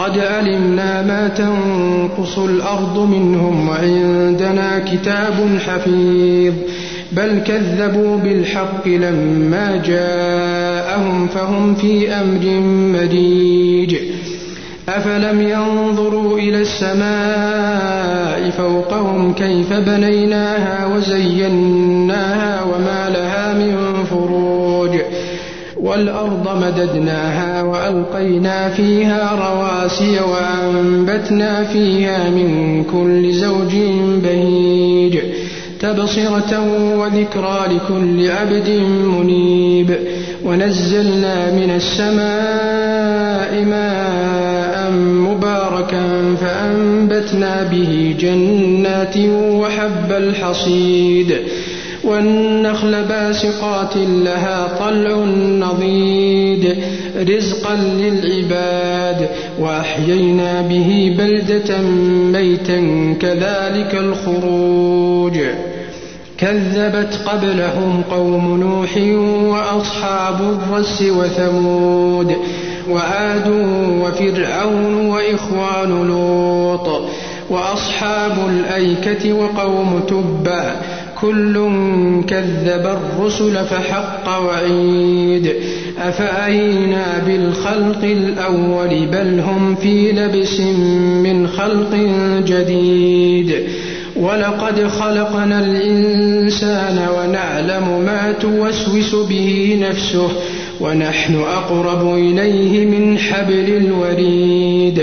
قد علمنا ما تنقص الأرض منهم وعندنا كتاب حفيظ. بل كذبوا بالحق لما جاءهم فهم في أمر مريج أفلم ينظروا إلى السماء فوقهم كيف بنيناها وزيناها وما لها من فروج. والأرض مددناها وألقينا فيها رواسي وأنبتنا فيها من كل زوج بهيج تبصرة وذكرى لكل عبد منيب ونزلنا من السماء ماء مباركا فأنبتنا به جنات وحب الحصيد والنخل باسقات لها طلع نضيد رزقا للعباد وأحيينا به بلدة ميتا كذلك الخروج. كذبت قبلهم قوم نوح وأصحاب الرس وثمود وعاد وفرعون وإخوان لوط وأصحاب الأيكة وقوم تبع كل كذب الرسل فحق وعيد. أفأينا بالخلق الأول؟ بل هم في لبس من خلق جديد. ولقد خلقنا الإنسان ونعلم ما توسوس به نفسه ونحن أقرب إليه من حبل الوريد.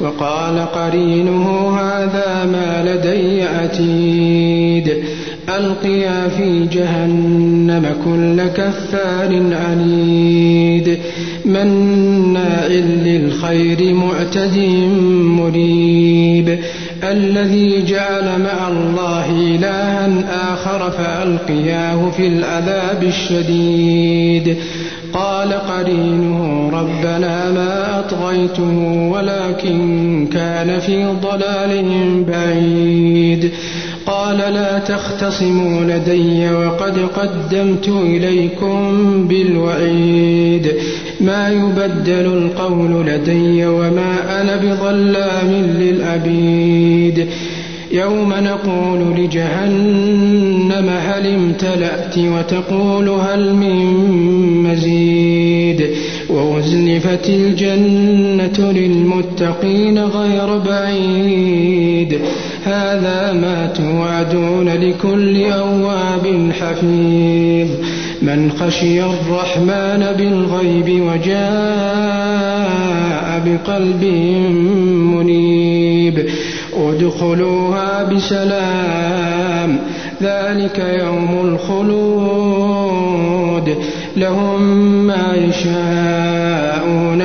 وقال قرينه هذا ما لدي عتيد ألقيا في جهنم كل كفار عنيد مناع للخير معتد مريب الذي جعل مع الله إلها آخر فألقياه في العذاب الشديد. قال قرينه ربنا ما أطغيته ولكن كان في ضلال بعيد. قال لا تختصموا لدي وقد قدمت إليكم بالوعيد. ما يبدل القول لدي وما أنا بظلام للأبيد. يوم نقول لجهنم هل امتلأت وتقول هل من وأزلفت الجنة للمتقين غير بعيد؟ هذا ما توعدون لكل أواب حفيظ. من خشي الرحمن بالغيب وجاء بقلب منيب. ادخلوها بسلام ذلك يوم الخلود. لهم ما يشاءون.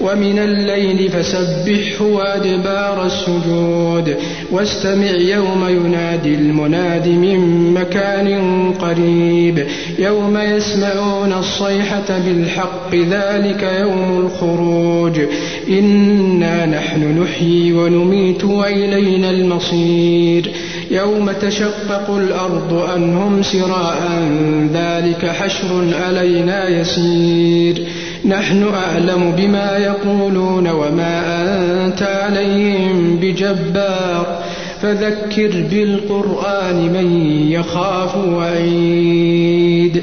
ومن الليل فسبحه وأدبار السجود. واستمع يوم ينادي المناد من مكان قريب. يوم يسمعون الصيحة بالحق ذلك يوم الخروج. إنا نحن نحيي ونميت وإلينا المصير. يوم تشقق الأرض أنهم سراء ذلك حشر علينا يسير. نحن أعلم بما يقولون وما أنت عليهم بجبار. فذكر بالقرآن من يخاف وعيد.